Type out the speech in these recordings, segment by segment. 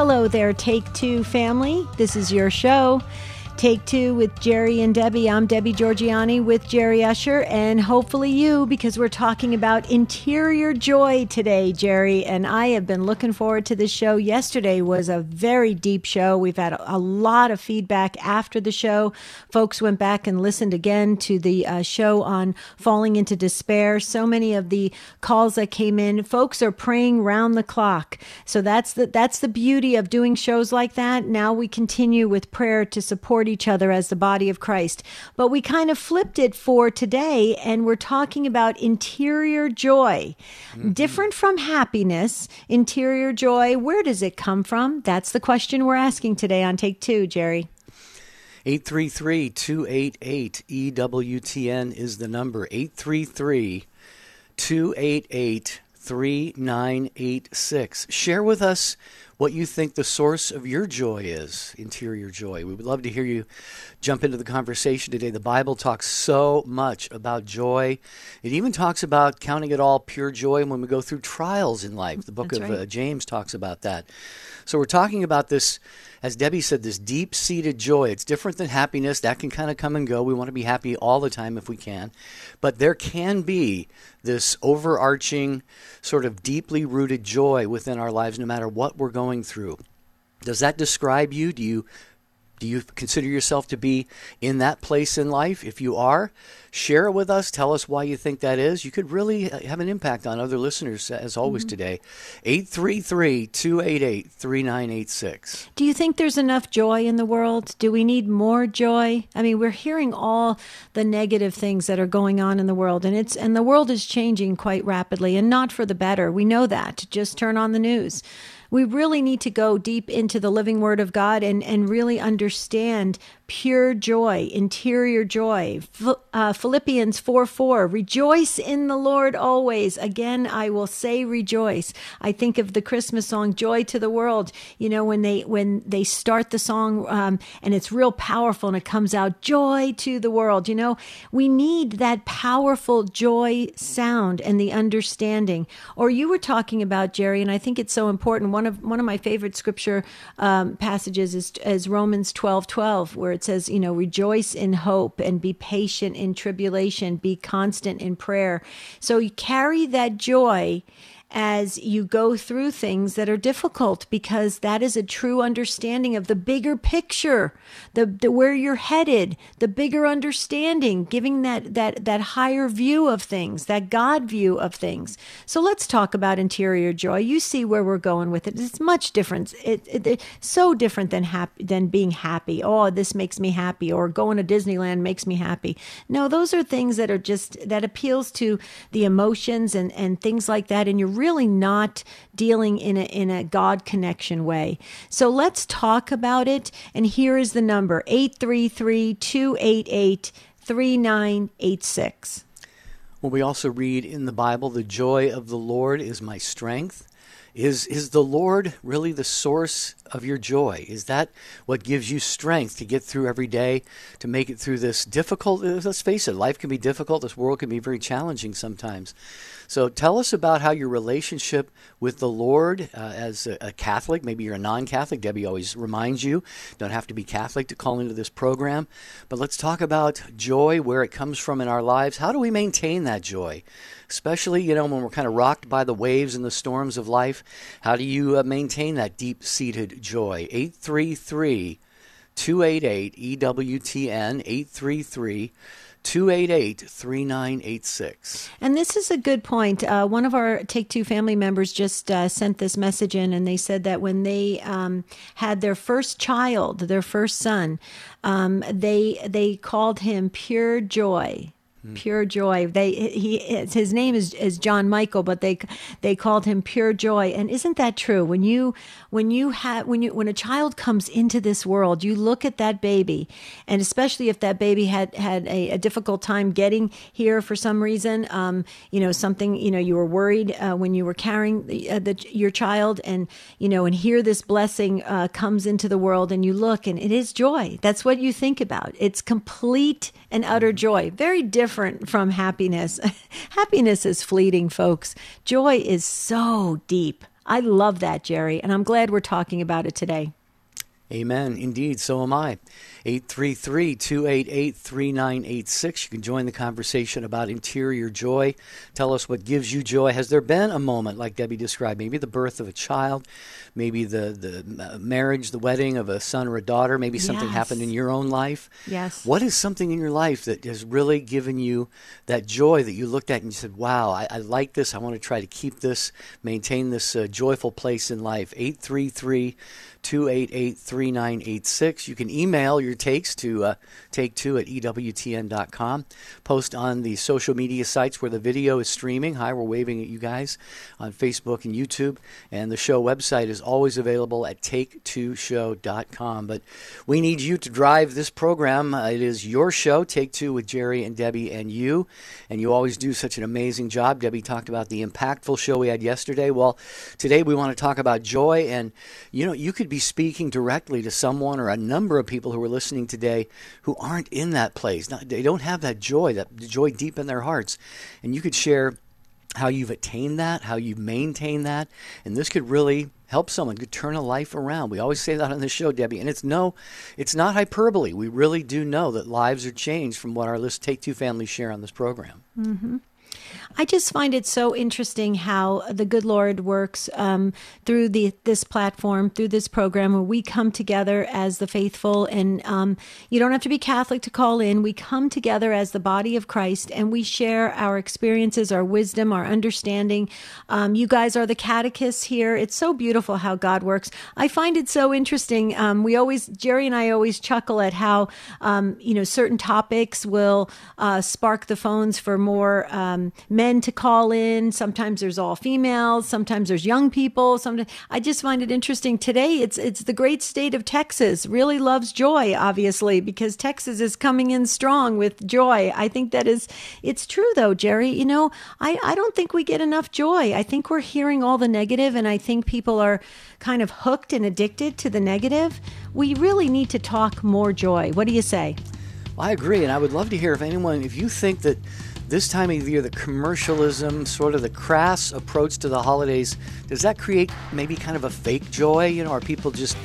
Hello there, Take Two family. This is your show. Take Two with Jerry and Debbie. I'm Debbie Georgianni with Jerry Usher, and hopefully you, because we're talking about interior joy today, Jerry. And I have been looking forward to this show. Yesterday was a very deep show. We've had a lot of feedback after the show. Folks went back and listened again to the uh, show on falling into despair. So many of the calls that came in, folks are praying round the clock. So that's the that's the beauty of doing shows like that. Now we continue with prayer to support each other as the body of Christ. But we kind of flipped it for today, and we're talking about interior joy. Mm-hmm. Different from happiness, interior joy, where does it come from? That's the question we're asking today on Take Two, Jerry. 833 288 EWTN is the number. 833 288 3986. Share with us what you think the source of your joy is, interior joy. We would love to hear you jump into the conversation today. The Bible talks so much about joy. It even talks about counting it all pure joy when we go through trials in life. The book That's of right. uh, James talks about that. So we're talking about this, as Debbie said, this deep seated joy. It's different than happiness. That can kind of come and go. We want to be happy all the time if we can. But there can be this overarching, sort of deeply rooted joy within our lives, no matter what we're going through. Does that describe you? Do you do you consider yourself to be in that place in life? If you are, share it with us. Tell us why you think that is. You could really uh, have an impact on other listeners, as always, mm-hmm. today. 833 288 3986. Do you think there's enough joy in the world? Do we need more joy? I mean, we're hearing all the negative things that are going on in the world, and, it's, and the world is changing quite rapidly and not for the better. We know that. Just turn on the news we really need to go deep into the living word of God and, and really understand pure joy, interior joy. Uh, Philippians 4 4, rejoice in the Lord always. Again, I will say rejoice. I think of the Christmas song, Joy to the World. You know, when they, when they start the song um, and it's real powerful and it comes out, joy to the world. You know, we need that powerful joy sound and the understanding. Or you were talking about, Jerry, and I think it's so important. One of, one of my favorite scripture um, passages is, is Romans 12 12, where it says, you know, rejoice in hope and be patient in tribulation, be constant in prayer. So you carry that joy as you go through things that are difficult because that is a true understanding of the bigger picture the, the where you're headed the bigger understanding giving that that that higher view of things that god view of things. So let's talk about interior joy. You see where we're going with it. It's much different. It, it, it's so different than happy than being happy. Oh this makes me happy or going to disneyland makes me happy. No those are things that are just that appeals to the emotions and and things like that and you're really not dealing in a, in a God connection way. So let's talk about it. And here is the number 833 288 3986. Well, we also read in the Bible, the joy of the Lord is my strength. Is, is the Lord really the source of your joy? Is that what gives you strength to get through every day, to make it through this difficult? Let's face it, life can be difficult. This world can be very challenging sometimes. So tell us about how your relationship with the Lord uh, as a, a, Catholic, maybe you're a non Catholic. Debbie always reminds you, don't have to be Catholic to call into this program. But let's talk about joy, where it comes from in our lives. How do we maintain that joy? Especially, you know, when we're kind of rocked by the waves and the storms of life. How do you uh, maintain that deep seated joy? 833 288 EWTN 833 288 3986. And this is a good point. Uh, one of our Take Two family members just uh, sent this message in, and they said that when they um, had their first child, their first son, um, they they called him Pure Joy. Pure joy. They he his name is is John Michael, but they they called him Pure Joy. And isn't that true? When you when you have when you when a child comes into this world, you look at that baby, and especially if that baby had had a, a difficult time getting here for some reason, um, you know something you know you were worried uh, when you were carrying the, uh, the, your child, and you know and here this blessing uh, comes into the world, and you look and it is joy. That's what you think about. It's complete and utter joy. Very different from happiness. happiness is fleeting, folks. Joy is so deep. I love that, Jerry, and I'm glad we're talking about it today. Amen. Indeed, so am I. 833 288 3986. You can join the conversation about interior joy. Tell us what gives you joy. Has there been a moment, like Debbie described, maybe the birth of a child, maybe the, the marriage, the wedding of a son or a daughter, maybe something yes. happened in your own life? Yes. What is something in your life that has really given you that joy that you looked at and you said, wow, I, I like this. I want to try to keep this, maintain this uh, joyful place in life? 833 288 3986. You can email your takes to uh, take two at EWTN.com. Post on the social media sites where the video is streaming. Hi, we're waving at you guys on Facebook and YouTube. And the show website is always available at take2show.com. But we need you to drive this program. Uh, it is your show, Take Two with Jerry and Debbie and you. And you always do such an amazing job. Debbie talked about the impactful show we had yesterday. Well, today we want to talk about joy. And, you know, you could be speaking directly to someone or a number of people who are listening today who aren't in that place. They don't have that joy, that joy deep in their hearts. And you could share how you've attained that, how you've maintained that, and this could really help someone could turn a life around. We always say that on the show, Debbie, and it's no, it's not hyperbole. We really do know that lives are changed from what our list Take Two families share on this program. Mm-hmm. I just find it so interesting how the good Lord works um, through the this platform, through this program, where we come together as the faithful, and um, you don't have to be Catholic to call in. We come together as the body of Christ, and we share our experiences, our wisdom, our understanding. Um, you guys are the catechists here. It's so beautiful how God works. I find it so interesting. Um, we always, Jerry and I, always chuckle at how um, you know certain topics will uh, spark the phones for more um, men to call in. Sometimes there's all females. Sometimes there's young people. Sometimes I just find it interesting. Today, it's it's the great state of Texas really loves joy, obviously, because Texas is coming in strong with joy. I think that is it's true though, Jerry. You know, I I don't think we get enough joy. I think we're hearing all the negative, and I think people are kind of hooked and addicted to the negative. We really need to talk more joy. What do you say? I agree, and I would love to hear if anyone, if you think that this time of year, the commercialism, sort of the crass approach to the holidays, does that create maybe kind of a fake joy? You know, are people just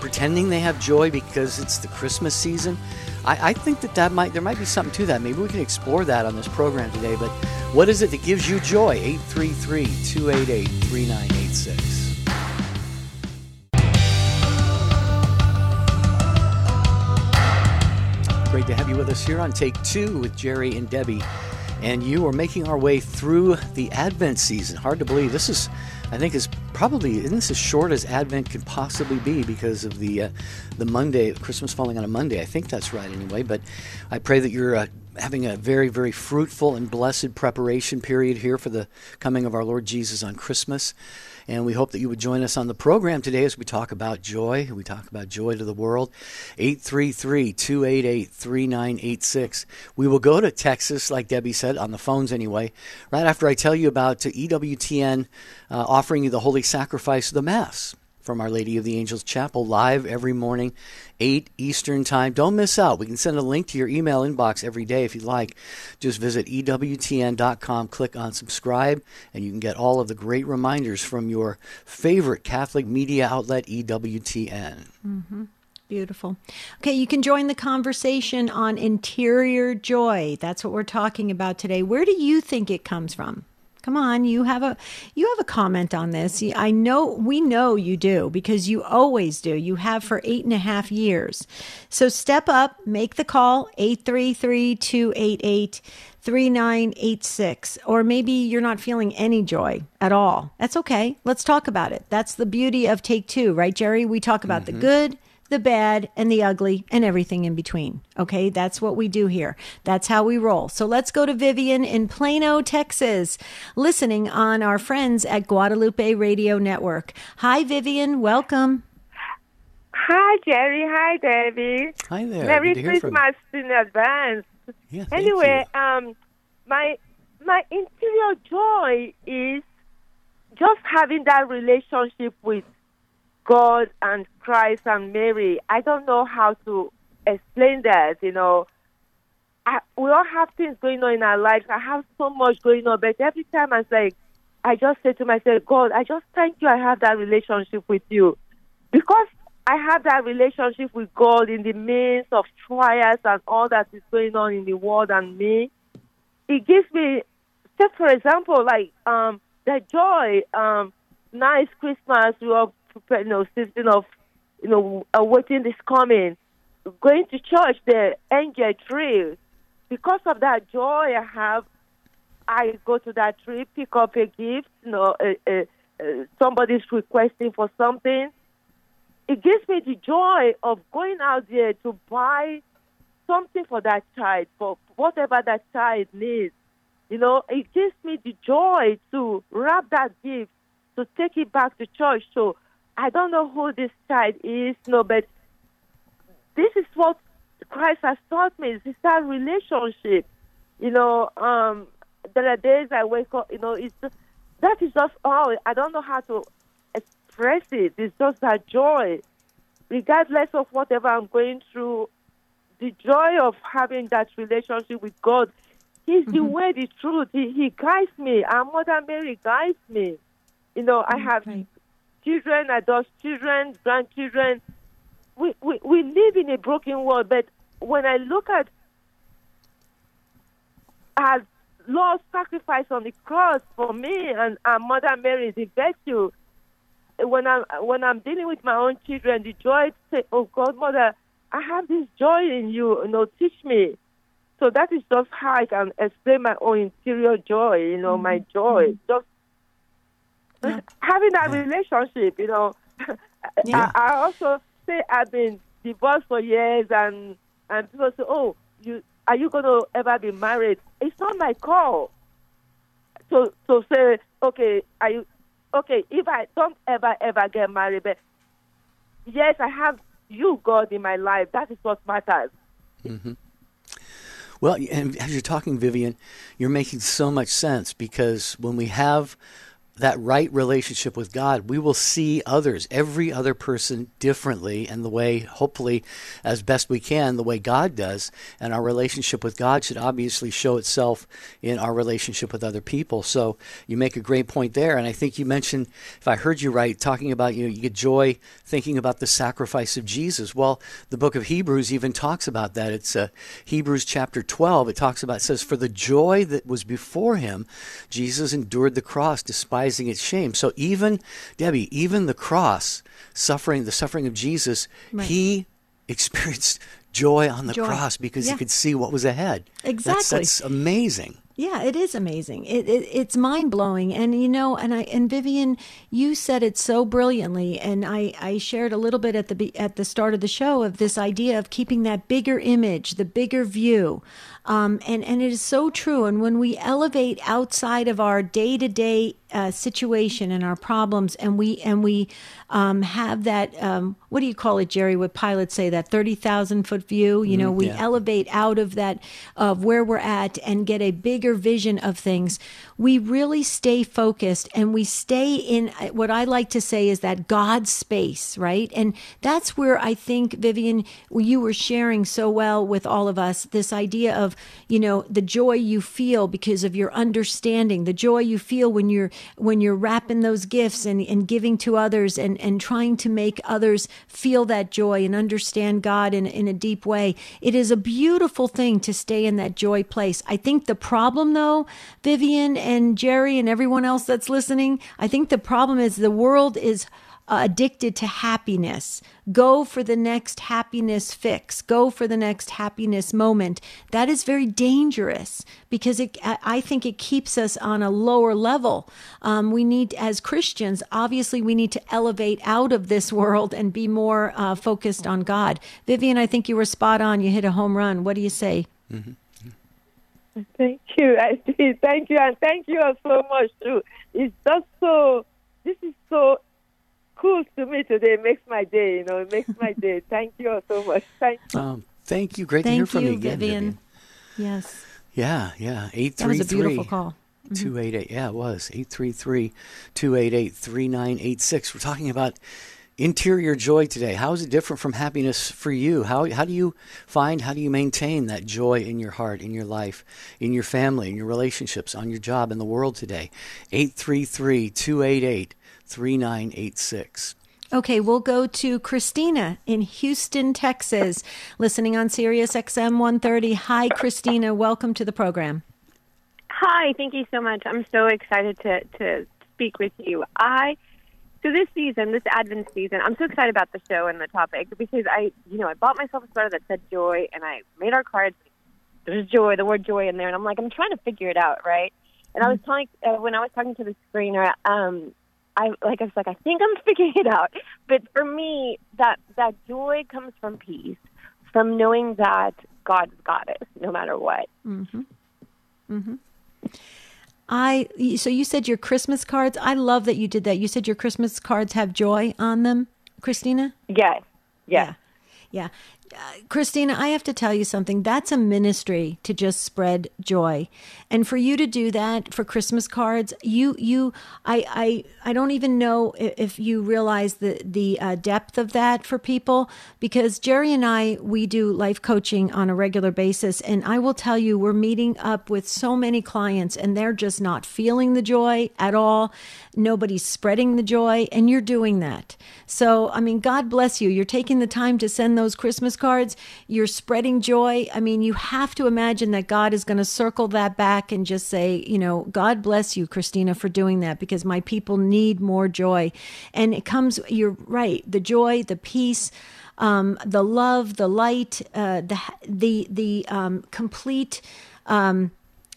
pretending they have joy because it's the Christmas season? I, I think that that might there might be something to that. Maybe we can explore that on this program today. But what is it that gives you joy? 833 288 3986. Great to have you with us here on Take Two with Jerry and Debbie and you are making our way through the Advent season. Hard to believe. This is, I think, is probably isn't this as short as Advent can possibly be because of the uh, the Monday Christmas falling on a Monday. I think that's right anyway. But I pray that you're uh, having a very very fruitful and blessed preparation period here for the coming of our Lord Jesus on Christmas. And we hope that you would join us on the program today as we talk about joy. We talk about joy to the world. 833 288 3986. We will go to Texas, like Debbie said, on the phones anyway, right after I tell you about EWTN uh, offering you the holy sacrifice of the Mass from Our Lady of the Angels Chapel live every morning, 8 Eastern Time. Don't miss out. We can send a link to your email inbox every day if you'd like. Just visit EWTN.com, click on subscribe, and you can get all of the great reminders from your favorite Catholic media outlet, EWTN. Mm-hmm. Beautiful. Okay, you can join the conversation on interior joy. That's what we're talking about today. Where do you think it comes from? Come on, you have a you have a comment on this. I know we know you do because you always do. You have for eight and a half years. So step up, make the call 833-288-3986. Or maybe you're not feeling any joy at all. That's okay. Let's talk about it. That's the beauty of take two, right, Jerry? We talk about mm-hmm. the good the bad, and the ugly, and everything in between. Okay, that's what we do here. That's how we roll. So let's go to Vivian in Plano, Texas, listening on our friends at Guadalupe Radio Network. Hi, Vivian. Welcome. Hi, Jerry. Hi, Debbie. Hi there. Merry Christmas in advance. Yeah, anyway, um, my my interior joy is just having that relationship with God and Christ and Mary. I don't know how to explain that, you know. I, we all have things going on in our lives. I have so much going on, but every time I say, I just say to myself, God, I just thank you I have that relationship with you. Because I have that relationship with God in the midst of trials and all that is going on in the world and me. It gives me, just for example, like um, the joy. Um, it's Christmas. We prepared, you know, season of, you know, awaiting this coming. Going to church, the angel tree. Because of that joy I have, I go to that tree, pick up a gift. You know, uh, uh, uh, somebody's requesting for something it gives me the joy of going out there to buy something for that child, for whatever that child needs. You know, it gives me the joy to wrap that gift, to take it back to church. So I don't know who this child is, no, but this is what Christ has taught me. It's that relationship. You know, um, there are days I wake up, you know, it's just, that is just all. I don't know how to express it. It's just that joy. Regardless of whatever I'm going through, the joy of having that relationship with God, He's mm-hmm. the way, the truth. He, he guides me. Our Mother Mary guides me. You know, I have right. Children, adults, children, grandchildren. We, we, we live in a broken world, but when I look at our Lord's sacrifice on the cross for me and our Mother Mary, the virtue, when I'm when I'm dealing with my own children, the joy to say, "Oh God, Mother, I have this joy in you. You know, teach me." So that is just how I can explain my own interior joy. You know, mm-hmm. my joy, mm-hmm. just yeah. having that yeah. relationship. You know, yeah. I, I also say I've been divorced for years, and and people say, "Oh, you are you going to ever be married?" It's not my call. So so say, okay, are you okay, if I don't ever, ever get married, but yes, I have you, God, in my life. That is what matters. Mm-hmm. Well, and as you're talking, Vivian, you're making so much sense because when we have that right relationship with God, we will see others, every other person differently and the way, hopefully, as best we can, the way God does. And our relationship with God should obviously show itself in our relationship with other people. So you make a great point there. And I think you mentioned, if I heard you right, talking about, you know, you get joy thinking about the sacrifice of Jesus. Well, the book of Hebrews even talks about that. It's uh, Hebrews chapter 12. It talks about, it says, For the joy that was before him, Jesus endured the cross, its shame. So even Debbie, even the cross, suffering, the suffering of Jesus, right. he experienced joy on the joy. cross because yeah. he could see what was ahead. Exactly. That's, that's amazing. Yeah, it is amazing. It, it it's mind blowing, and you know, and I and Vivian, you said it so brilliantly, and I I shared a little bit at the at the start of the show of this idea of keeping that bigger image, the bigger view, um, and and it is so true. And when we elevate outside of our day to day situation and our problems, and we and we um, have that um, what do you call it, Jerry? What pilots say that thirty thousand foot view. You know, mm, we yeah. elevate out of that of where we're at and get a bigger vision of things. We really stay focused and we stay in uh, what I like to say is that God space, right? And that's where I think Vivian, you were sharing so well with all of us this idea of you know the joy you feel because of your understanding, the joy you feel when you're when you're wrapping those gifts and, and giving to others and, and trying to make others feel that joy and understand God in, in a deep way. It is a beautiful thing to stay in that joy place. I think the problem, though, Vivian and Jerry and everyone else that's listening, I think the problem is the world is addicted to happiness. Go for the next happiness fix. Go for the next happiness moment. That is very dangerous because it, I think it keeps us on a lower level. Um, we need, as Christians, obviously, we need to elevate out of this world and be more uh, focused on God. Vivian, I think you were spot on. You hit a home run. What do you say? Mm-hmm. Thank you. I see. thank you, and thank you all so much too. It's just so. This is so cool to me today. It makes my day. You know, it makes my day. Thank you all so much. Thank you. Um, thank you. Great thank to hear from you, you again, Vivian. Vivian. Yes. Yeah, yeah. Eight three three. That was a beautiful call. Mm-hmm. 288. Yeah, it was. 833 288 3986. We're talking about interior joy today. How is it different from happiness for you? How, how do you find, how do you maintain that joy in your heart, in your life, in your family, in your relationships, on your job, in the world today? 833 288 3986. Okay, we'll go to Christina in Houston, Texas, listening on Sirius XM 130. Hi, Christina. Welcome to the program. Hi, thank you so much. I'm so excited to, to speak with you. I so this season, this Advent season, I'm so excited about the show and the topic because I, you know, I bought myself a sweater that said joy, and I made our cards. There's joy, the word joy in there, and I'm like, I'm trying to figure it out, right? And I was talking uh, when I was talking to the screener. Um, I like I was like, I think I'm figuring it out. But for me, that that joy comes from peace, from knowing that God's got us, no matter what. Mm-hmm. Mm-hmm. I so you said your Christmas cards. I love that you did that. You said your Christmas cards have joy on them, Christina. Yes. Yes. Yeah. yeah. Christina, I have to tell you something. That's a ministry to just spread joy, and for you to do that for Christmas cards, you you I I I don't even know if you realize the the uh, depth of that for people because Jerry and I we do life coaching on a regular basis, and I will tell you we're meeting up with so many clients, and they're just not feeling the joy at all. Nobody's spreading the joy, and you're doing that. So I mean, God bless you. You're taking the time to send those Christmas cards, you're spreading joy. I mean, you have to imagine that God is going to circle that back and just say, you know, God bless you, Christina, for doing that because my people need more joy. And it comes, you're right, the joy, the peace. Um, the love, the light, uh, the the the um, complete um,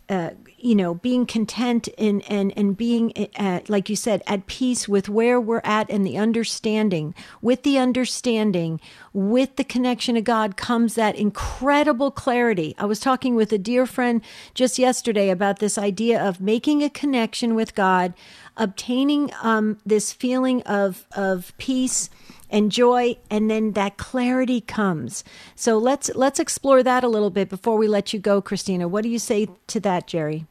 uh, you know, being content and and and being at, like you said, at peace with where we're at and the understanding. With the understanding, with the connection to God comes that incredible clarity. I was talking with a dear friend just yesterday about this idea of making a connection with God, obtaining um, this feeling of of peace and joy and then that clarity comes. So let's let's explore that a little bit before we let you go christina. What do you say to that jerry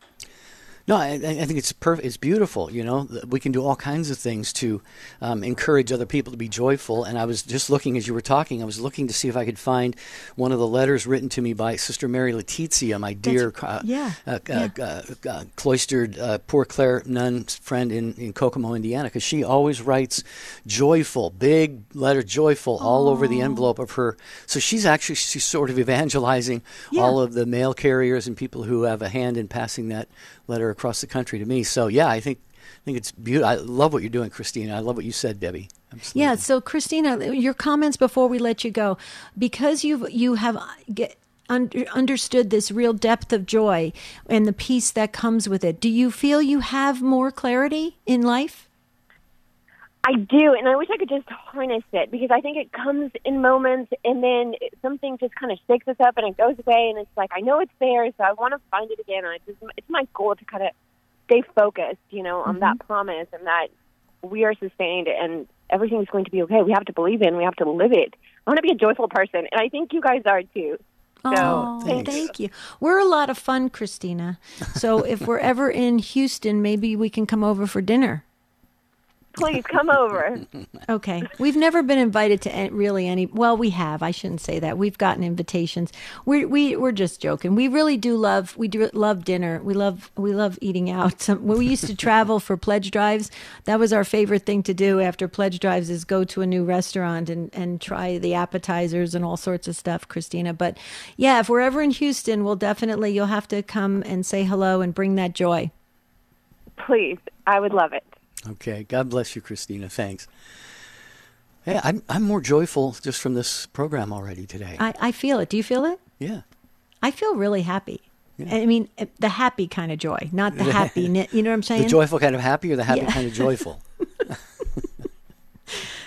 no, I, I, think it's perfect. It's beautiful. You know, we can do all kinds of things to um, encourage other people to be joyful. And I was just looking as you were talking. I was looking to see if I could find one of the letters written to me by Sister Mary Letizia, my dear, uh, yeah, uh, yeah. Uh, uh cloistered uh, Poor Clare nun friend in, in Kokomo, Indiana, because she always writes joyful, big letter, joyful, Aww. all over the envelope of her. So she's actually she's sort of evangelizing yeah. all of the mail carriers and people who have a hand in passing that letter across the country to me. So yeah, I think I think it's beautiful. I love what you're doing, Christina. I love what you said, Debbie. Absolutely. Yeah. So Christina, your comments before we let you go, because you you have uh, get, under, understood this real depth of joy and the peace that comes with it. Do you feel you have more clarity in life? I do, and I wish I could just harness it because I think it comes in moments, and then something just kind of shakes us up, and it goes away, and it's like I know it's there, so I want to find it again. And it's, just, it's my goal to kind of stay focused, you know, on mm-hmm. that promise and that we are sustained and everything's going to be okay. We have to believe in, we have to live it. I want to be a joyful person, and I think you guys are too. So, oh, thank you. We're a lot of fun, Christina. So if we're ever in Houston, maybe we can come over for dinner please come over. okay. We've never been invited to really any. Well, we have. I shouldn't say that. We've gotten invitations. We we we're just joking. We really do love. We do love dinner. We love we love eating out. when we used to travel for pledge drives, that was our favorite thing to do after pledge drives is go to a new restaurant and and try the appetizers and all sorts of stuff, Christina. But yeah, if we're ever in Houston, we'll definitely you'll have to come and say hello and bring that joy. Please, I would love it. Okay. God bless you, Christina. Thanks. Hey, I'm I'm more joyful just from this program already today. I, I feel it. Do you feel it? Yeah. I feel really happy. Yeah. I mean, eh, the happy kind of joy, not the happy. you know what I'm saying? The joyful kind of happy or the happy yeah. kind of joyful?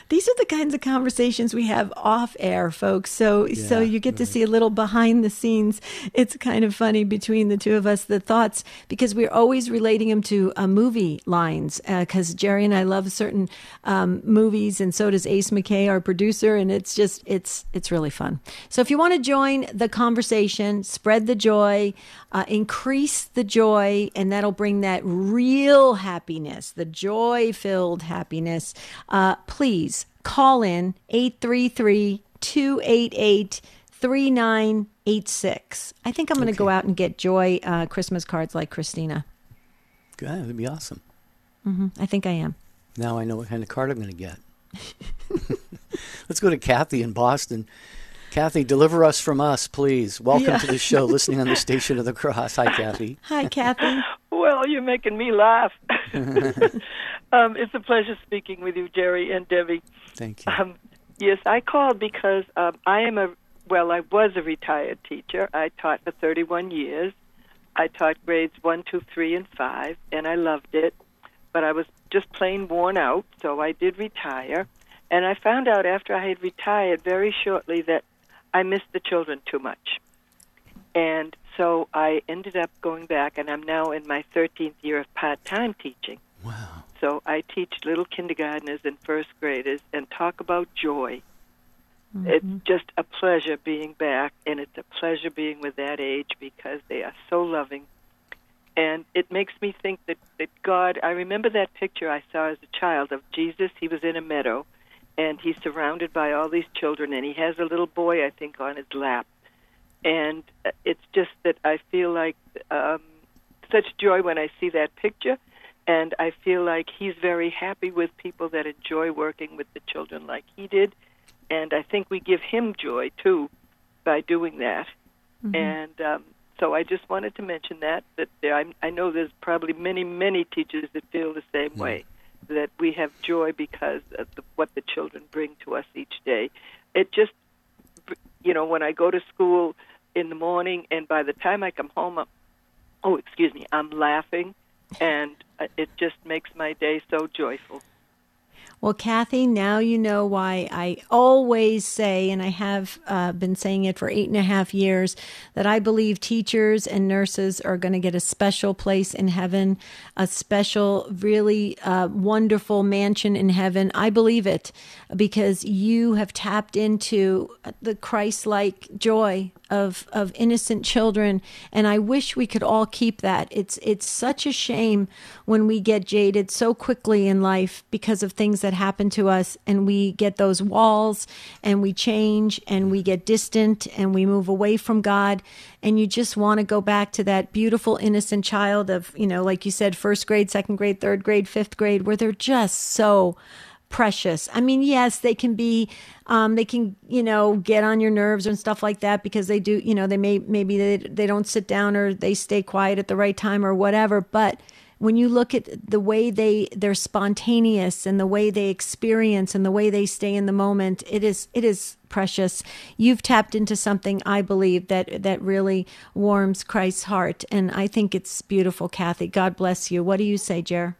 these are the kinds of conversations we have off air, folks. So yeah, so you get right. to see a little behind the scenes. It's kind of funny between the two of us the thoughts because we're always relating them to uh, movie lines because uh, Jerry and I love certain um, movies, and so does Ace McKay, our producer, and it's just it's it's really fun. So if you want to join the conversation, spread the joy, uh, increase the joy, and that'll bring that real happiness, the joy filled happiness. Uh, please call in 833 288 3986. I think I'm going to go out and get Joy uh, Christmas cards like Christina. Good. That'd be awesome. Mm-hmm. I think I am. Now I know what kind of card I'm going to get. Let's go to Kathy in Boston. Kathy, deliver us from us, please. Welcome Yeah. to the show, listening on the Station of the Cross. Hi, Kathy. Hi, Kathy. Well, you're making me laugh. um, it's a pleasure speaking with you, Jerry and Debbie. Thank you. Um, yes, I called because um, I am a well, I was a retired teacher. I taught for 31 years. I taught grades one, two, three, and five, and I loved it. But I was just plain worn out, so I did retire. And I found out after I had retired very shortly that I missed the children too much. And so I ended up going back, and I'm now in my 13th year of part time teaching. Wow. So I teach little kindergartners and first graders and talk about joy. Mm-hmm. It's just a pleasure being back, and it's a pleasure being with that age because they are so loving. And it makes me think that, that God, I remember that picture I saw as a child of Jesus. He was in a meadow, and he's surrounded by all these children, and he has a little boy, I think, on his lap. And uh, it's just that I feel like um, such joy when I see that picture. And I feel like he's very happy with people that enjoy working with the children like he did, and I think we give him joy too by doing that. And um, so I just wanted to mention that that there, I, I know there's probably many many teachers that feel the same way that we have joy because of the, what the children bring to us each day. It just you know when I go to school in the morning and by the time I come home, I'm, oh excuse me, I'm laughing and uh, it just makes my day so joyful. Well, Kathy, now you know why I always say, and I have uh, been saying it for eight and a half years, that I believe teachers and nurses are going to get a special place in heaven, a special, really uh, wonderful mansion in heaven. I believe it because you have tapped into the Christ like joy of of innocent children and I wish we could all keep that. It's it's such a shame when we get jaded so quickly in life because of things that happen to us and we get those walls and we change and we get distant and we move away from God and you just want to go back to that beautiful innocent child of, you know, like you said first grade, second grade, third grade, fifth grade where they're just so precious. I mean, yes, they can be, um, they can, you know, get on your nerves and stuff like that because they do, you know, they may, maybe they, they don't sit down or they stay quiet at the right time or whatever. But when you look at the way they, they're spontaneous and the way they experience and the way they stay in the moment, it is, it is precious. You've tapped into something I believe that, that really warms Christ's heart. And I think it's beautiful, Kathy. God bless you. What do you say, Jer?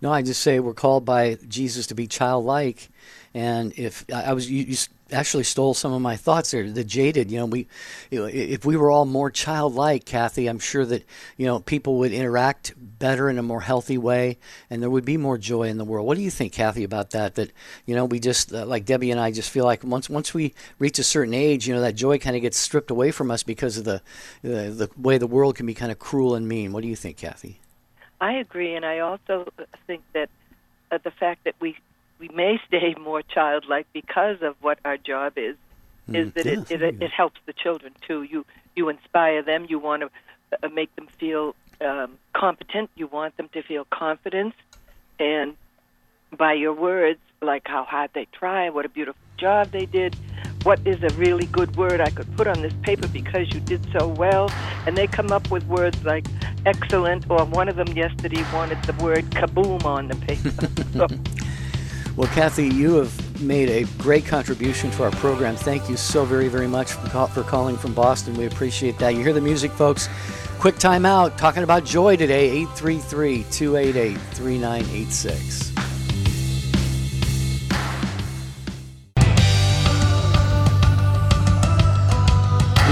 No, I just say we're called by Jesus to be childlike, and if I was, you, you actually stole some of my thoughts there. The jaded, you know, we, you know, if we were all more childlike, Kathy, I'm sure that you know people would interact better in a more healthy way, and there would be more joy in the world. What do you think, Kathy, about that? That you know, we just uh, like Debbie and I just feel like once once we reach a certain age, you know, that joy kind of gets stripped away from us because of the the, the way the world can be kind of cruel and mean. What do you think, Kathy? I agree, and I also think that uh, the fact that we we may stay more childlike because of what our job is is that yeah, it, it it helps the children too. You you inspire them. You want to uh, make them feel um, competent. You want them to feel confidence, and by your words, like how hard they try, what a beautiful job they did. What is a really good word I could put on this paper because you did so well? And they come up with words like excellent, or one of them yesterday wanted the word kaboom on the paper. so, Well, Kathy, you have made a great contribution to our program. Thank you so very, very much for, call, for calling from Boston. We appreciate that. You hear the music, folks. Quick time out. Talking about joy today 833 288 3986.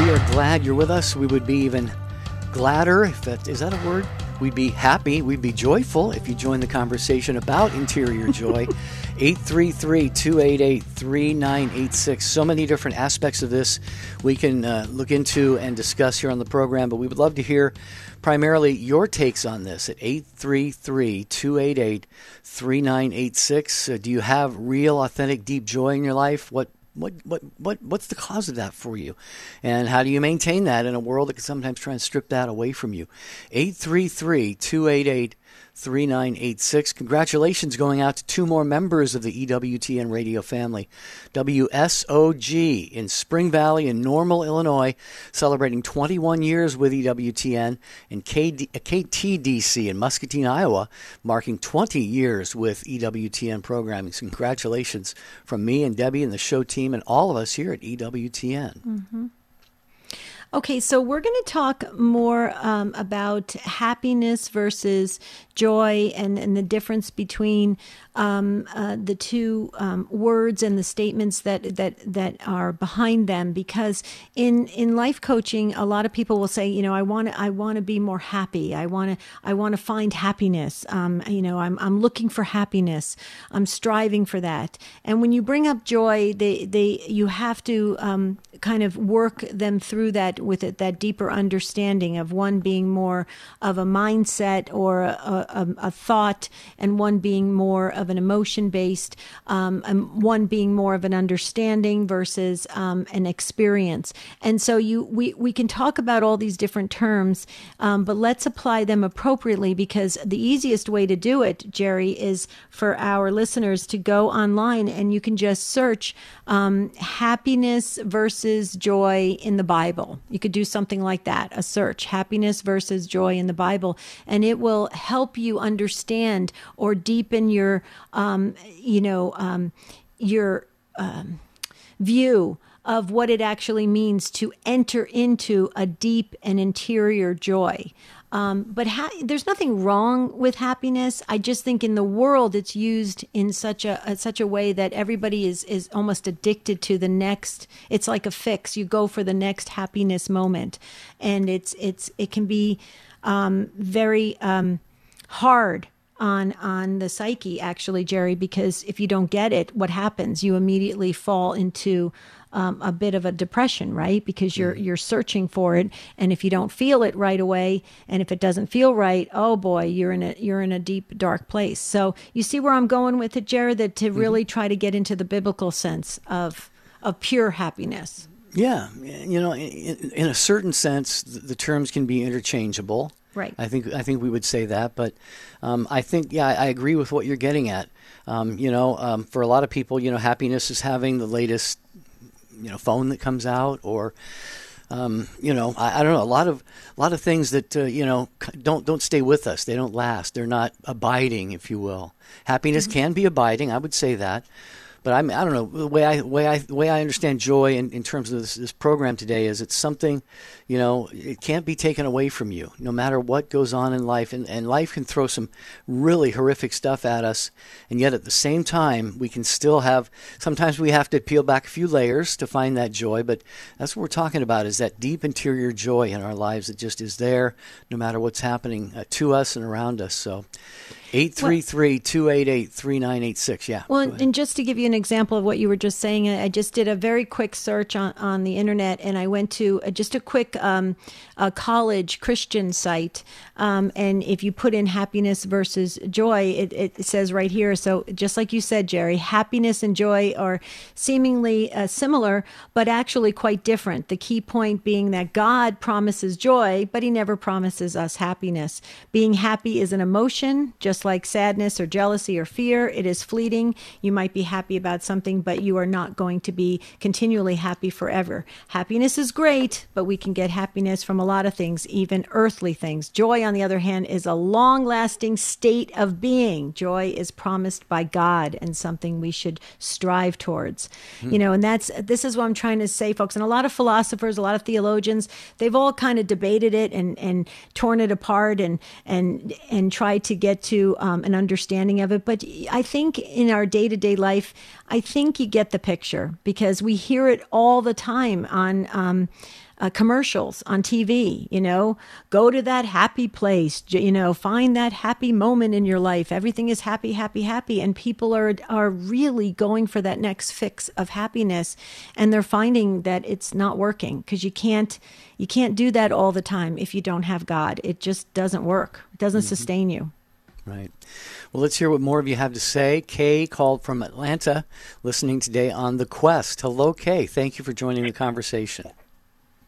We are glad you're with us. We would be even gladder, if that is that a word? We'd be happy, we'd be joyful if you join the conversation about interior joy. 833 288 3986. So many different aspects of this we can uh, look into and discuss here on the program, but we would love to hear primarily your takes on this at 833 288 3986. Uh, do you have real, authentic, deep joy in your life? What what what what what's the cause of that for you? And how do you maintain that in a world that can sometimes try and strip that away from you? 833 288 3986. Congratulations going out to two more members of the EWTN radio family. WSOG in Spring Valley in Normal, Illinois, celebrating 21 years with EWTN, and KD, KTDC in Muscatine, Iowa, marking 20 years with EWTN programming. Congratulations from me and Debbie and the show team and all of us here at EWTN. Mm-hmm. Okay, so we're going to talk more um, about happiness versus joy and, and the difference between um, uh, the two um, words and the statements that, that that are behind them. Because in in life coaching, a lot of people will say, you know, I want to I want to be more happy. I want to I want to find happiness. Um, you know, I'm I'm looking for happiness. I'm striving for that. And when you bring up joy, they they you have to um, kind of work them through that with it, that deeper understanding of one being more of a mindset or a, a, a thought, and one being more of an emotion based, um, one being more of an understanding versus um, an experience. And so you we, we can talk about all these different terms, um, but let's apply them appropriately because the easiest way to do it, Jerry, is for our listeners to go online and you can just search um, happiness versus joy in the Bible. You could do something like that, a search, happiness versus joy in the Bible, and it will help you understand or deepen your, um, you know, um, your um, view of what it actually means to enter into a deep and interior joy. Um, but ha- there's nothing wrong with happiness. I just think in the world it's used in such a, a, such a way that everybody is is almost addicted to the next. It's like a fix. You go for the next happiness moment, and it's it's it can be um, very um, hard on on the psyche actually jerry because if you don't get it what happens you immediately fall into um, a bit of a depression, right? Because you're mm-hmm. you're searching for it, and if you don't feel it right away, and if it doesn't feel right, oh boy, you're in a you're in a deep dark place. So you see where I'm going with it, Jared, that to mm-hmm. really try to get into the biblical sense of of pure happiness. Yeah, you know, in, in a certain sense, the terms can be interchangeable. Right. I think I think we would say that, but um, I think yeah, I agree with what you're getting at. Um, you know, um, for a lot of people, you know, happiness is having the latest you know phone that comes out or um, you know I, I, don't know a lot of a lot of things that uh, you know don't don't stay with us they don't last they're not abiding if you will happiness mm-hmm. can be abiding i would say that but I'm, I don't know the way I way I way I understand joy in, in terms of this, this program today is it's something, you know, it can't be taken away from you, no matter what goes on in life, and, and life can throw some really horrific stuff at us, and yet at the same time we can still have. Sometimes we have to peel back a few layers to find that joy, but that's what we're talking about is that deep interior joy in our lives that just is there, no matter what's happening uh, to us and around us. So. 833 288 3986. Yeah. Well, and just to give you an example of what you were just saying, I just did a very quick search on, on the internet and I went to a, just a quick um, a college Christian site. Um, and if you put in happiness versus joy, it, it says right here. So, just like you said, Jerry, happiness and joy are seemingly uh, similar, but actually quite different. The key point being that God promises joy, but he never promises us happiness. Being happy is an emotion, just like sadness or jealousy or fear. It is fleeting. You might be happy about something, but you are not going to be continually happy forever. Happiness is great, but we can get happiness from a lot of things, even earthly things. Joy, on the other hand, is a long lasting state of being. Joy is promised by God and something we should strive towards. Hmm. You know, and that's this is what I'm trying to say, folks. And a lot of philosophers, a lot of theologians, they've all kind of debated it and, and torn it apart and and and tried to get to um, an understanding of it. But I think in our day to day life, I think you get the picture because we hear it all the time on. Um, uh, commercials on TV, you know, go to that happy place, you know, find that happy moment in your life. Everything is happy, happy, happy. And people are, are really going for that next fix of happiness. And they're finding that it's not working because you can't, you can't do that all the time if you don't have God. It just doesn't work. It doesn't mm-hmm. sustain you. Right. Well, let's hear what more of you have to say. Kay called from Atlanta, listening today on The Quest. Hello, Kay. Thank you for joining the conversation.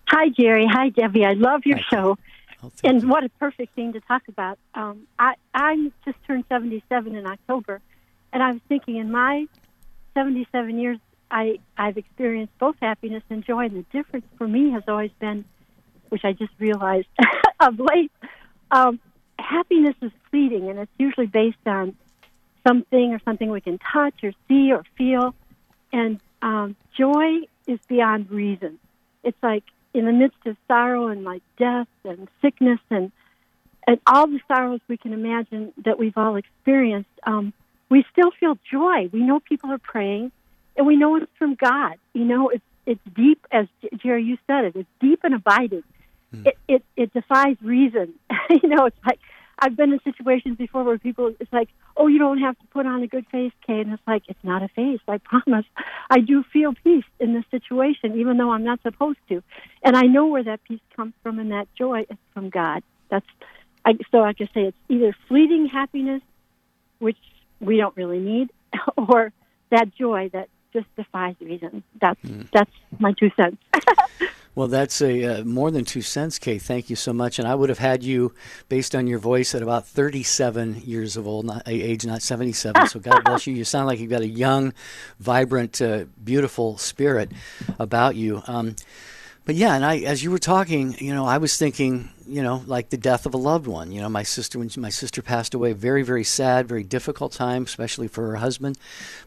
Hi, Jerry. Hi, Debbie. I love your Hi. show. Oh, and you. what a perfect thing to talk about. Um, I I just turned 77 in October, and I was thinking in my 77 years, I I've experienced both happiness and joy. And the difference for me has always been, which I just realized of late, um, happiness is fleeting, and it's usually based on something or something we can touch or see or feel, and um, joy is beyond reason. It's like in the midst of sorrow and like death and sickness and and all the sorrows we can imagine that we've all experienced, um, we still feel joy. We know people are praying, and we know it's from God. You know, it's it's deep, as Jerry you said it. It's deep and abiding. Mm. It, it it defies reason. you know, it's like I've been in situations before where people, it's like, oh, you don't have to put on a good face, Kay. And it's like, it's not a face. I promise. I do feel peace in this situation, even though I'm not supposed to. And I know where that peace comes from and that joy is from God. That's, I, so I can say it's either fleeting happiness, which we don't really need, or that joy that just defies reason. That's, mm. that's my two cents. Well, that's a uh, more than two cents, Kay. Thank you so much. And I would have had you, based on your voice, at about 37 years of old, not, age, not 77. So God bless you. You sound like you've got a young, vibrant, uh, beautiful spirit about you. Um, but yeah, and I, as you were talking, you know, I was thinking, you know, like the death of a loved one. You know, my sister, when my sister passed away, very, very sad, very difficult time, especially for her husband.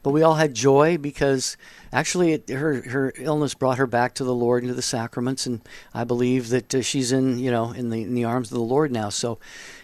But we all had joy because actually, it, her her illness brought her back to the Lord and to the sacraments, and I believe that uh, she's in, you know, in the in the arms of the Lord now. So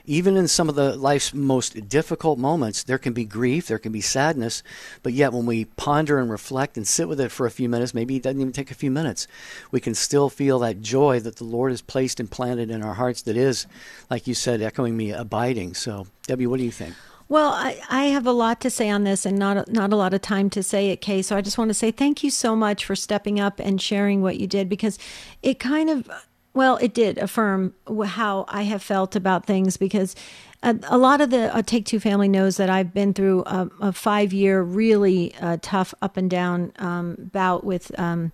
even in some of the life's most difficult moments, there can be grief, there can be sadness, but yet when we ponder and reflect and sit with it for a few minutes, maybe it doesn't even take a few minutes, we can still feel that joy that the Lord has placed and planted in our hearts that is, like you said, echoing me, abiding. So, Debbie, what do you think? Well, I, I have a lot to say on this and not, not a lot of time to say it, Kay. So I just want to say thank you so much for stepping up and sharing what you did because it kind of well, it did affirm how I have felt about things because a, lot of the uh, Take Two family knows that I've been through a, a five year, really uh, tough up and down um, bout with um,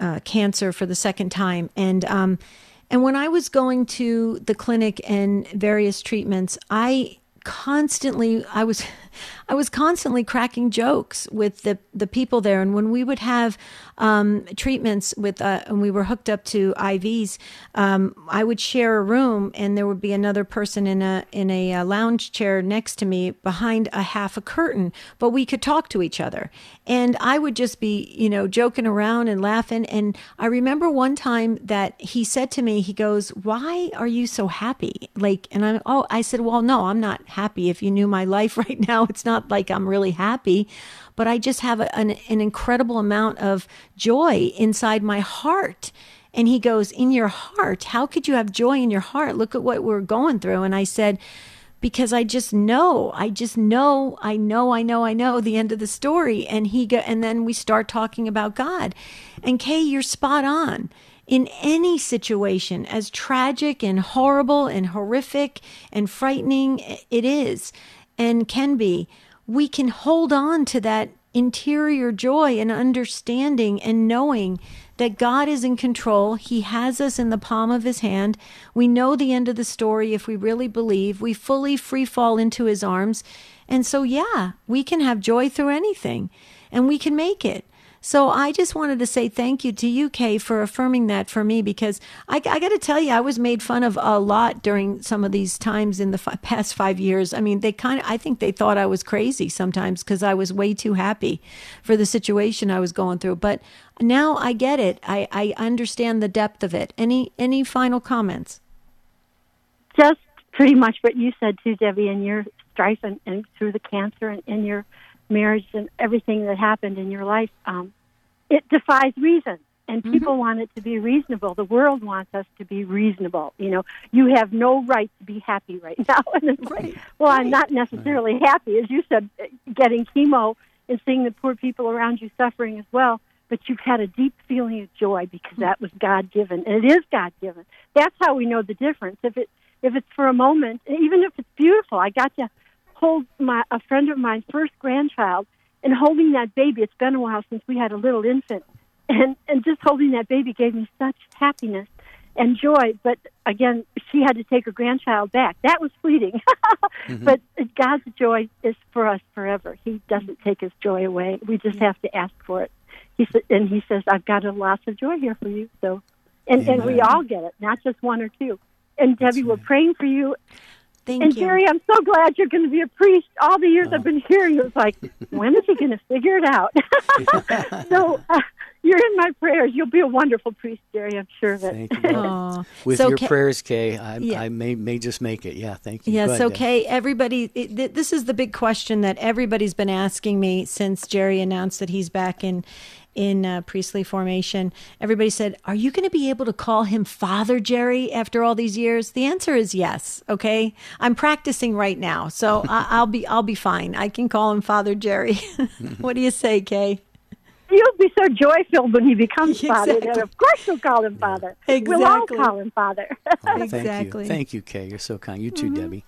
uh, cancer for the second time. And, um, and when I was going to the clinic and various treatments, I constantly I was I was constantly cracking jokes with the the people there. And when we would have um, treatments with uh, and we were hooked up to IVs um, I would share a room and there would be another person in a in a uh, lounge chair next to me behind a half a curtain but we could talk to each other. And I would just be you know joking around and laughing. And I remember one time that he said to me he goes why are you so happy? Like and I'm, oh I said well no I'm not happy. If you knew my life right now, it's not like I'm really happy, but I just have a, an, an incredible amount of joy inside my heart. And he goes, In your heart? How could you have joy in your heart? Look at what we're going through. And I said, because I just know, I just know, I know, I know, I know the end of the story. And he go, and then we start talking about God. And Kay, you're spot on in any situation, as tragic and horrible and horrific and frightening it is and can be, we can hold on to that interior joy and understanding and knowing that God is in control. He has us in the palm of his hand. We know the end of the story if we really believe. We fully free fall into his arms. And so, yeah, we can have joy through anything and we can make it. So I just wanted to say thank you to you, Kay, for affirming that for me because I, I got to tell you, I was made fun of a lot during some of these times in the f- past five years. I mean, they kind of, I think they thought I was crazy sometimes because I was way too happy for the situation I was going through. But now I get it. I, I understand the depth of it. Any any final comments? Just pretty much what you said too, Debbie, and your strife and, and through the cancer and, in your marriage and everything that happened in your life, um, it defies reason. and mm-hmm. people mm-hmm. want it to be reasonable. The world wants us to be reasonable. You know, you have no right to be happy right now. and it's right. like, well, right. I'm not necessarily happy, as you said, getting chemo and seeing the poor people around you suffering as well. But you've had a deep feeling of joy because that was God given, and it is God given. That's how we know the difference. If it if it's for a moment, even if it's beautiful, I got to hold my a friend of mine's first grandchild and holding that baby. It's been a while since we had a little infant, and and just holding that baby gave me such happiness and joy. But again, she had to take her grandchild back. That was fleeting. mm-hmm. But God's joy is for us forever. He doesn't take his joy away. We just have to ask for it. He said, and he says, "I've got a lot of joy here for you." So, and Amen. and we all get it, not just one or two. And Debbie, we're praying for you. Thank and you. Jerry, I'm so glad you're going to be a priest. All the years oh. I've been here, it was like, when is he going to figure it out? so uh, you're in my prayers. You'll be a wonderful priest, Jerry. I'm sure of it. Thank you. With so your Kay, prayers, Kay, I, yeah. I, may may just make it. Yeah, thank you. Yeah. Go so ahead, Kay, everybody, it, this is the big question that everybody's been asking me since Jerry announced that he's back in in uh, priestly formation, everybody said, Are you going to be able to call him Father Jerry after all these years? The answer is yes. Okay. I'm practicing right now. So I- will be, I'll be fine. I can call him Father Jerry. what do you say, Kay? You'll be so joy filled when he becomes exactly. father. And of course, you'll call him father. Exactly. We'll all call him father. oh, thank exactly. You. Thank you, Kay. You're so kind. You too, mm-hmm. Debbie.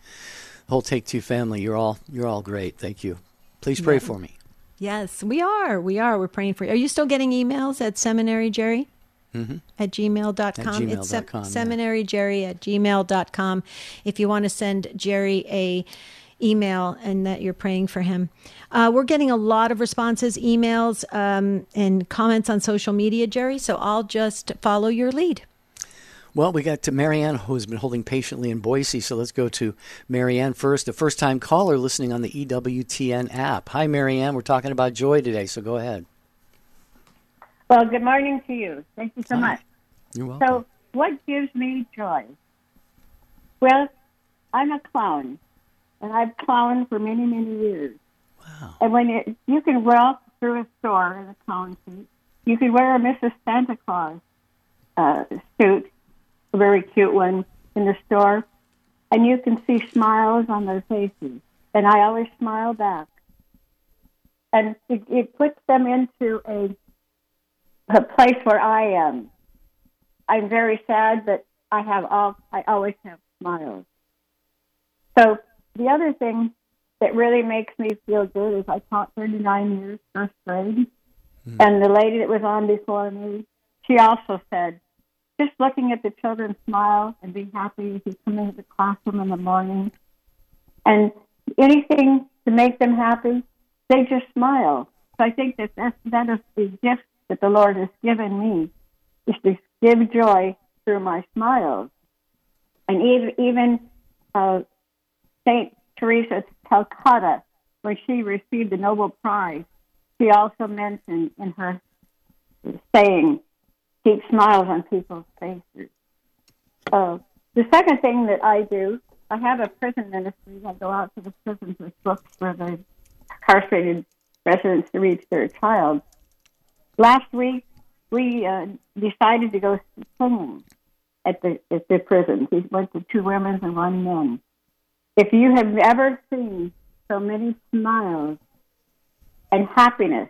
Whole Take Two family. You're all you're all great. Thank you. Please pray yeah. for me. Yes, we are. We are. We're praying for you. Are you still getting emails at seminary, Jerry? Mm-hmm. At gmail.com. At gmail. It's se- yeah. seminary jerry at gmail.com. If you want to send Jerry a email and that you're praying for him. Uh, we're getting a lot of responses, emails, um, and comments on social media, Jerry. So I'll just follow your lead. Well, we got to Marianne, who has been holding patiently in Boise. So let's go to Marianne first, a first time caller listening on the EWTN app. Hi, Marianne. We're talking about joy today, so go ahead. Well, good morning to you. Thank you so Hi. much. You're welcome. So, what gives me joy? Well, I'm a clown, and I've clowned for many, many years. Wow. And when you, you can walk through a store in a clown suit, you can wear a Mrs. Santa Claus uh, suit, very cute one in the store, and you can see smiles on their faces. And I always smile back. And it, it puts them into a, a place where I am. I'm very sad, but I have all. I always have smiles. So the other thing that really makes me feel good is I taught 39 years first grade, mm. and the lady that was on before me, she also said, just looking at the children smile and be happy as you come into the classroom in the morning. And anything to make them happy, they just smile. So I think that that's, that is the gift that the Lord has given me, is to give joy through my smiles. And even, even uh, St. Teresa Calcutta, when she received the Nobel Prize, she also mentioned in her saying, keep smiles on people's faces. Uh, the second thing that I do, I have a prison ministry. I go out to the prisons with books for the incarcerated residents to reach their child. Last week, we uh, decided to go singing at the at the prison. We went to two women and one man. If you have ever seen so many smiles and happiness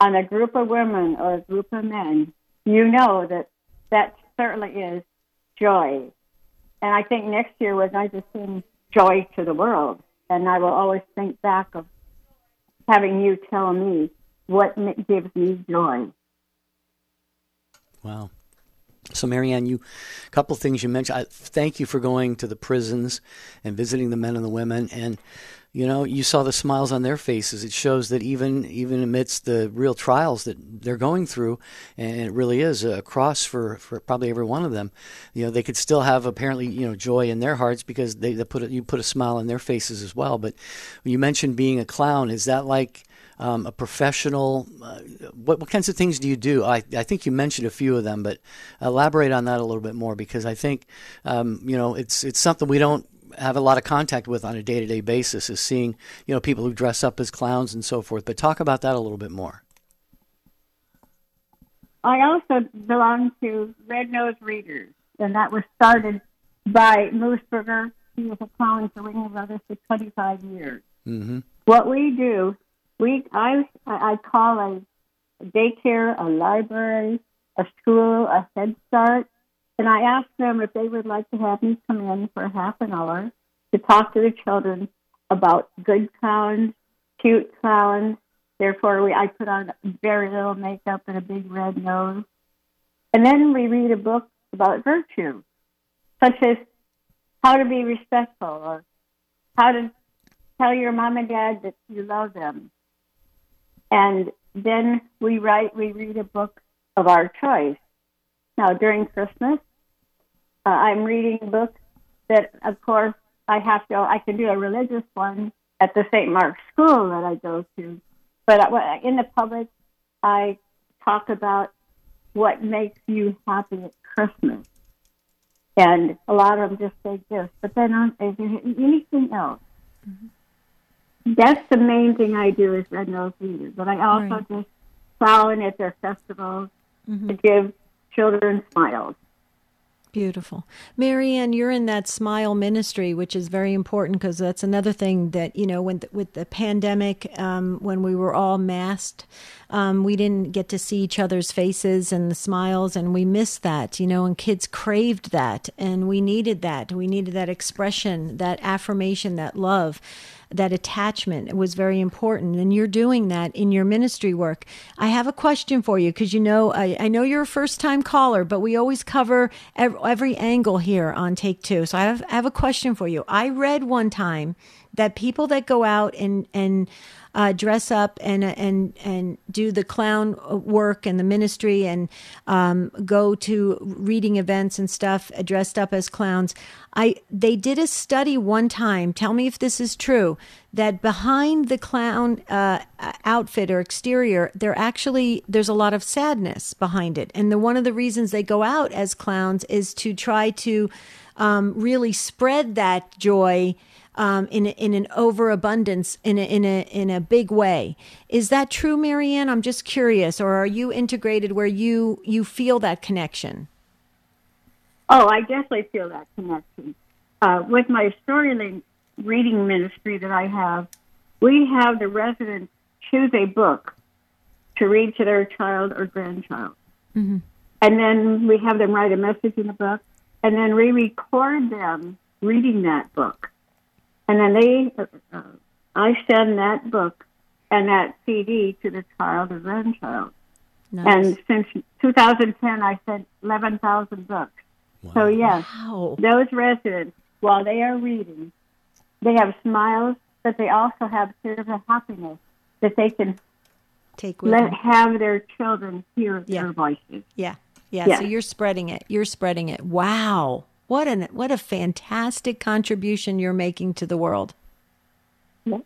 on a group of women or a group of men, you know that that certainly is joy. And I think next year we're going to sing Joy to the World. And I will always think back of having you tell me what gives me joy. Wow. So, Marianne, you a couple things you mentioned. I, thank you for going to the prisons and visiting the men and the women. And you know you saw the smiles on their faces it shows that even even amidst the real trials that they're going through and it really is a cross for for probably every one of them you know they could still have apparently you know joy in their hearts because they, they put a, you put a smile on their faces as well but you mentioned being a clown is that like um, a professional uh, what, what kinds of things do you do I, I think you mentioned a few of them but elaborate on that a little bit more because I think um, you know it's it's something we don't have a lot of contact with on a day to day basis is seeing you know people who dress up as clowns and so forth. But talk about that a little bit more. I also belong to Red Nose Readers, and that was started by Moose Burger. He was a clown for Ringling Brothers for 25 years. Mm-hmm. What we do, we I I call a daycare, a library, a school, a Head Start, and I ask them if they would like to have me come in for half an hour to talk to the children about good clowns, cute clowns. Therefore, we I put on very little makeup and a big red nose, and then we read a book about virtue, such as how to be respectful or how to tell your mom and dad that you love them. And then we write, we read a book of our choice. Now, during Christmas, uh, I'm reading books that, of course, I have to, I can do a religious one at the St. Mark's School that I go to. But in the public, I talk about what makes you happy at Christmas. And a lot of them just say this. But then, um, is there anything else? Mm-hmm. That's the main thing I do is Red Nose Readers. But I also right. just clown at their festivals mm-hmm. to give children smiles. Beautiful. Marianne, you're in that smile ministry, which is very important because that's another thing that, you know, when the, with the pandemic, um, when we were all masked, um, we didn't get to see each other's faces and the smiles, and we missed that, you know, and kids craved that, and we needed that. We needed that expression, that affirmation, that love that attachment was very important and you're doing that in your ministry work. I have a question for you because you know I, I, know you're a first time caller but we always cover every, angle here on take two. So I have, I have a question for you. I read one time that people that go out and and uh, dress up and and and do the clown work and the ministry and um, go to reading events and stuff uh, dressed up as clowns. I they did a study one time. Tell me if this is true. That behind the clown uh, outfit or exterior, there actually there's a lot of sadness behind it. And the one of the reasons they go out as clowns is to try to um, really spread that joy um, in in an overabundance in a, in a in a big way. Is that true, Marianne? I'm just curious, or are you integrated where you you feel that connection? Oh, I definitely feel that connection. Uh, with my Storylink reading ministry that I have, we have the residents choose a book to read to their child or grandchild. Mm-hmm. And then we have them write a message in the book, and then we record them reading that book. And then they, uh, I send that book and that CD to the child or grandchild. Nice. And since 2010, I sent 11,000 books. Wow. So, yes, wow. those residents, while they are reading, they have smiles, but they also have tears of happiness that they can take let them. have their children hear yeah. their voices. Yeah. yeah. Yeah. So you're spreading it. You're spreading it. Wow. What an what a fantastic contribution you're making to the world. Yeah.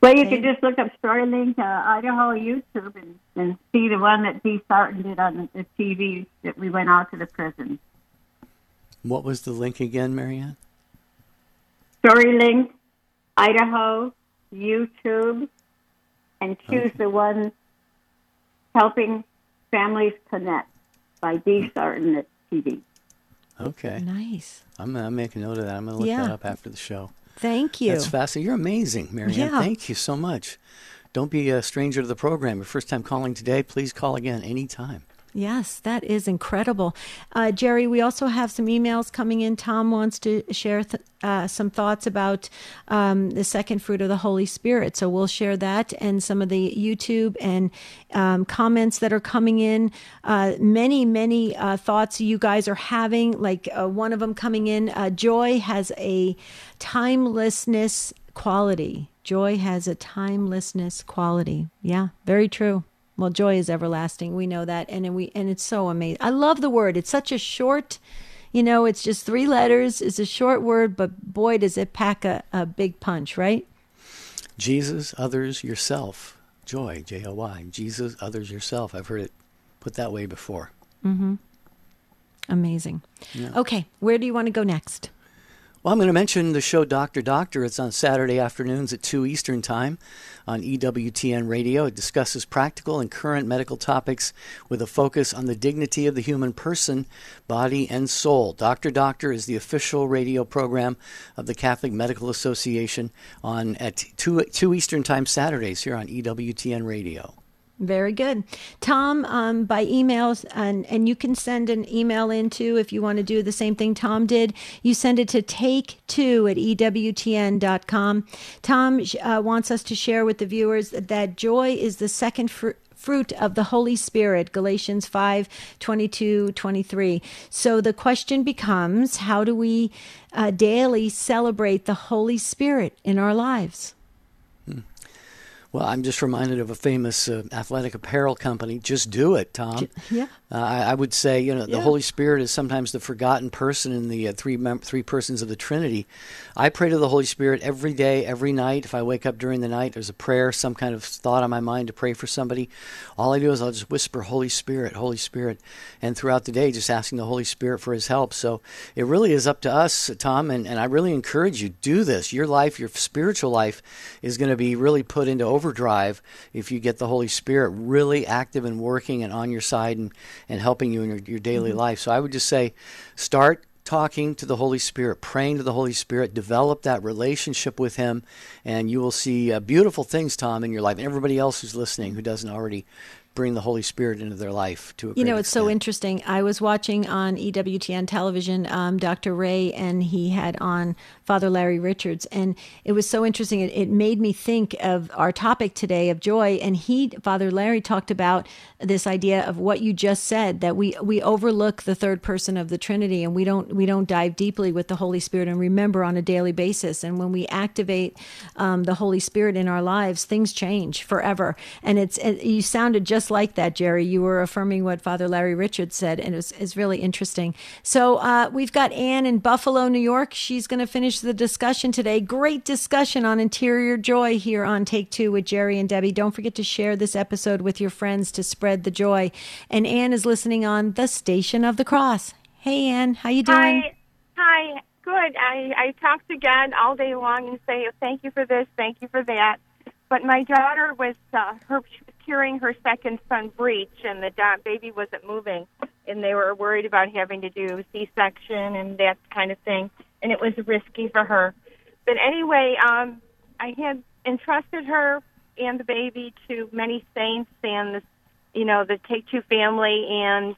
Well, you okay. can just look up Storylink uh, Idaho YouTube and, and see the one that Dee Sarton did on the TV that we went out to the prison. What was the link again, Marianne? Storylink Idaho YouTube and choose okay. the one helping families connect by Dee Sarton at TV. Okay. Nice. I'm gonna make a note of that. I'm gonna look yeah. that up after the show. Thank you. That's fascinating. You're amazing, Marianne. Yeah. Thank you so much. Don't be a stranger to the program. Your first time calling today, please call again anytime. Yes, that is incredible. Uh, Jerry, we also have some emails coming in. Tom wants to share th- uh, some thoughts about um, the second fruit of the Holy Spirit. So we'll share that and some of the YouTube and um, comments that are coming in. Uh, many, many uh, thoughts you guys are having, like uh, one of them coming in. Uh, joy has a timelessness quality. Joy has a timelessness quality. Yeah, very true. Well, joy is everlasting. We know that, and we and it's so amazing. I love the word. It's such a short, you know, it's just three letters. It's a short word, but boy, does it pack a, a big punch, right? Jesus, others, yourself. Joy, J O Y. Jesus, others, yourself. I've heard it put that way before. Mm-hmm. Amazing. Yeah. Okay, where do you want to go next? Well, I'm going to mention the show Doctor Doctor. It's on Saturday afternoons at 2 Eastern Time on EWTN Radio. It discusses practical and current medical topics with a focus on the dignity of the human person, body, and soul. Doctor Doctor is the official radio program of the Catholic Medical Association on at 2, 2 Eastern Time Saturdays here on EWTN Radio. Very good. Tom, um, by emails, and, and you can send an email into if you want to do the same thing Tom did. You send it to take two at EWTN.com. Tom uh, wants us to share with the viewers that, that joy is the second fr- fruit of the Holy Spirit, Galatians 5 22 23. So the question becomes how do we uh, daily celebrate the Holy Spirit in our lives? Well, I'm just reminded of a famous uh, athletic apparel company. Just do it, Tom. Yeah. Uh, I, I, would say, you know, the yeah. Holy Spirit is sometimes the forgotten person in the uh, three mem- three persons of the Trinity. I pray to the Holy Spirit every day, every night. If I wake up during the night, there's a prayer, some kind of thought on my mind to pray for somebody. All I do is I'll just whisper, "Holy Spirit, Holy Spirit," and throughout the day, just asking the Holy Spirit for His help. So it really is up to us, Tom, and, and I really encourage you do this. Your life, your spiritual life, is going to be really put into overdrive if you get the Holy Spirit really active and working and on your side and and helping you in your, your daily mm-hmm. life. So I would just say start talking to the Holy Spirit, praying to the Holy Spirit, develop that relationship with Him, and you will see uh, beautiful things, Tom, in your life. And everybody else who's listening who doesn't already bring the Holy Spirit into their life to a You know, it's extent. so interesting. I was watching on EWTN television um, Dr. Ray, and he had on Father Larry Richards, and it was so interesting. It, it, made me think of our topic today of joy, and he, Father Larry, talked about this idea of what you just said that we we overlook the third person of the Trinity, and we don't we don't dive deeply with the Holy Spirit and remember on a daily basis. And when we activate um, the Holy Spirit in our lives, things change forever. And it's it, you sounded just like that, Jerry. You were affirming what Father Larry Richards said, and it was, it's really interesting. So uh, we've got Anne in Buffalo, New York. She's going to finish the discussion today. Great discussion on interior joy here on Take Two with Jerry and Debbie. Don't forget to share this episode with your friends to spread the joy. And Anne is listening on the Station of the Cross. Hey, Anne, how you doing? Hi. Hi. Good. I, I talk to God all day long and say, thank you for this, thank you for that. But my daughter was, uh, her, she was curing her second son breech, and the da- baby wasn't moving, and they were worried about having to do C-section and that kind of thing, and it was risky for her. But anyway, um, I had entrusted her and the baby to many saints and the, you know, the Take Two family, and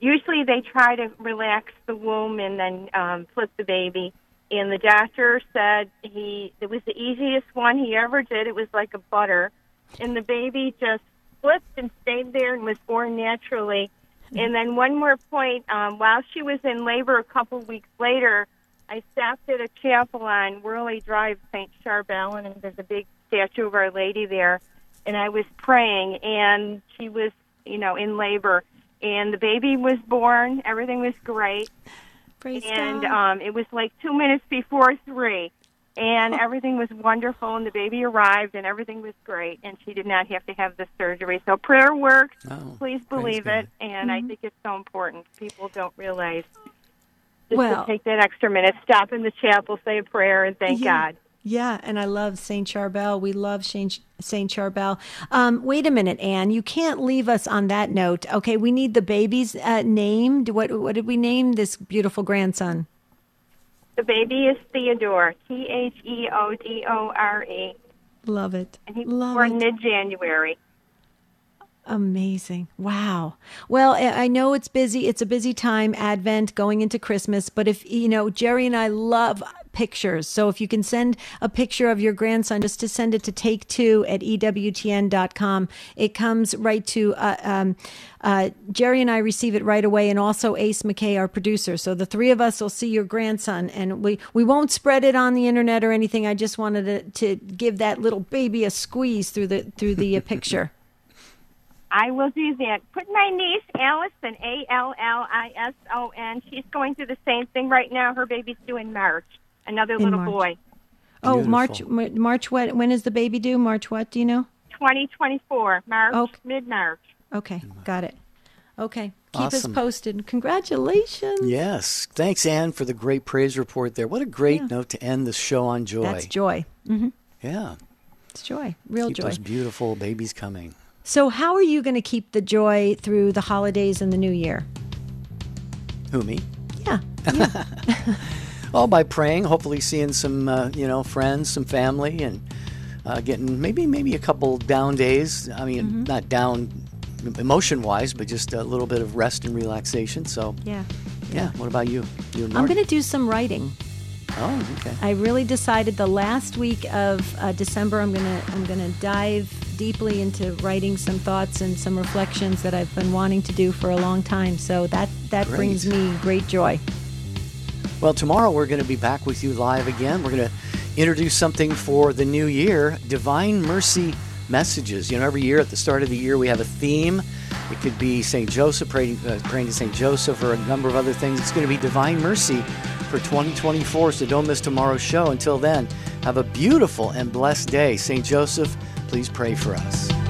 usually they try to relax the womb and then um, flip the baby. And the doctor said he it was the easiest one he ever did. It was like a butter, and the baby just flipped and stayed there and was born naturally. And then one more point, um, while she was in labor a couple weeks later, I stopped at a chapel on Worley Drive, St. Charbel, and there's a big statue of Our Lady there. And I was praying, and she was, you know, in labor. And the baby was born. Everything was great. Praise and God. um, it was like two minutes before three. And everything was wonderful, and the baby arrived, and everything was great, and she did not have to have the surgery. So prayer works. Oh, Please praise believe God. it, and I think it's so important. People don't realize. Just Well- to take that extra minute, stop in the chapel, say a prayer, and thank Yeah. God. Yeah, and I love Saint Charbel. We love Saint Saint Charbel. Um, wait a minute, Anne. You can't leave us on that note. Okay, we need the baby's uh, name. What what did we name this beautiful grandson? The baby is Theodore, T H E O D O R E, Love it. and he was love born mid January. Amazing. Wow. Well, I know it's busy. It's a busy time, Advent, going into Christmas. But if, you know, Jerry and I love pictures. So if you can send a picture of your grandson, just to send it to take two at EWTN.com, it comes right to, uh, um, uh, Jerry and I receive it right away. And also Ace McKay, our producer. So the three of us will see your grandson and we, we won't spread it on the internet or anything. I just wanted to, to give that little baby a squeeze through the, through the uh, picture. I will do that. Put my niece Allison, A L L I S O N. She's going through the same thing right now. Her baby's due in March. Another little March. boy. Oh, Beautiful. March. March. What? When is the baby due? March. What? Do you know? 2024, March, Okay. mid March. Okay, got it. Okay. Keep Awesome. us posted. Congratulations. Yes. Thanks, Anne, for the great praise report there. What a great Yeah. note to end the show on joy. That's joy. hmm Yeah. It's joy. Real Keep joy. those beautiful babies coming. So, how are you going to keep the joy through the holidays and the new year? Who, me? Yeah. Oh, by praying, hopefully seeing some, uh, you know, friends, some family, and uh, getting maybe maybe a couple down days. I mean, Mm-hmm. not down emotion wise, but just a little bit of rest and relaxation. So, Yeah. yeah. What about you? You and I'm going to do some writing. Oh, okay. I really decided the last week of uh, December I'm gonna I'm gonna dive deeply into writing some thoughts and some reflections that I've been wanting to do for a long time. So that that Great. brings me great joy. Well, tomorrow we're going to be back with you live again. We're going to introduce something for the new year Divine Mercy Messages. You know, every year at the start of the year we have a theme. It could be St. Joseph, praying, uh, praying to St. Joseph, or a number of other things. It's going to be Divine Mercy for 2024, so don't miss tomorrow's show. Until then, have a beautiful and blessed day. St. Joseph, please pray for us.